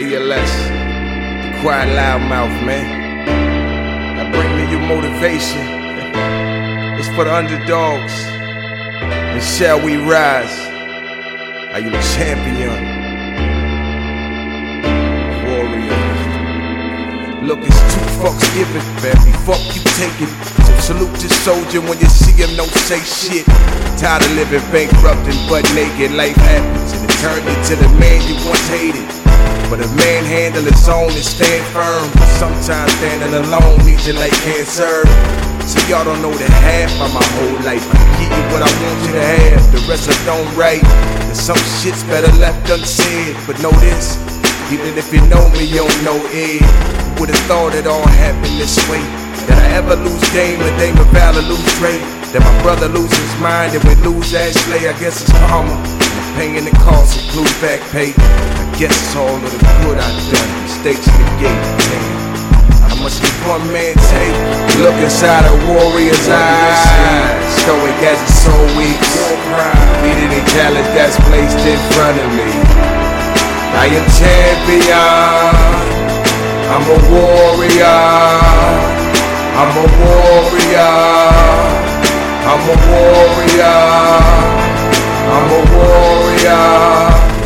ELS, the quiet loudmouth, man. I bring to you motivation. It's for the underdogs. And shall we rise? Are you a champion? Warrior. Look, it's two fucks given, baby. Fuck you taking. So salute your soldier when you see him, don't say shit. Tired of living bankrupt and butt naked. Life happens and it turned you to the man you once hated. But a man handle his own and stand firm. Sometimes standing alone needs you like cancer. So y'all don't know the half of my whole life. I give you what I want you to have. The rest I don't write. And some shit's better left unsaid. But know this, even if you know me, you don't know it. Would've thought it all happened this way. That I ever lose game, and Dame of Valor lose Dre. That my brother lose his mind, and we lose Ashley. I guess it's karma. And the cost include back pay. I guess it's all of the good I've done. Mistakes negate. How much did one man take? Look inside a warrior's eyes. Stoic as his soul weak. Beat any challenge that's placed in front of me. I am champion. I'm a warrior. I'm a warrior. I'm a warrior. I'm a warrior.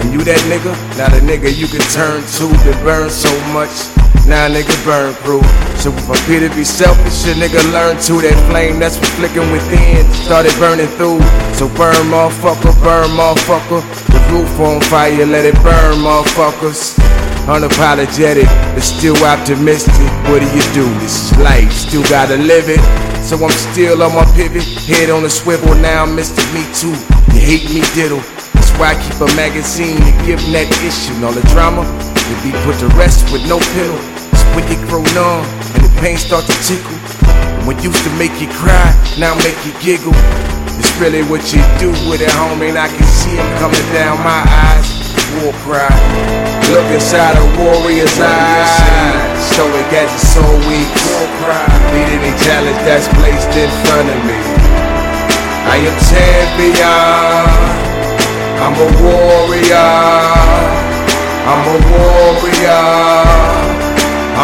And you that nigga? Not a nigga you can turn to that burn so much. Now nigga burn proof. So if I appear to be selfish, a nigga learn to that flame that's flicking within. Started burning through. So burn motherfucker, burn motherfucker. The roof on fire, let it burn motherfuckers. Unapologetic, but still optimistic. What do you do? This is life, still gotta live it. So I'm still on my pivot, head on a swivel. Now Mr. Me Too. You hate me, diddle. That's why I keep a magazine to give that issue. All the drama will be put to rest with no pillow. It's when you grow numb and the pain start to tickle. And what used to make you cry, now make you giggle. It's really what you do with it, homie. And I can see him coming down my eyes. War cry. Look inside a warrior's eyes. Stoic as his soul weak. War cry. Beat any challenge that's placed in front of me. Champion. I'm a warrior.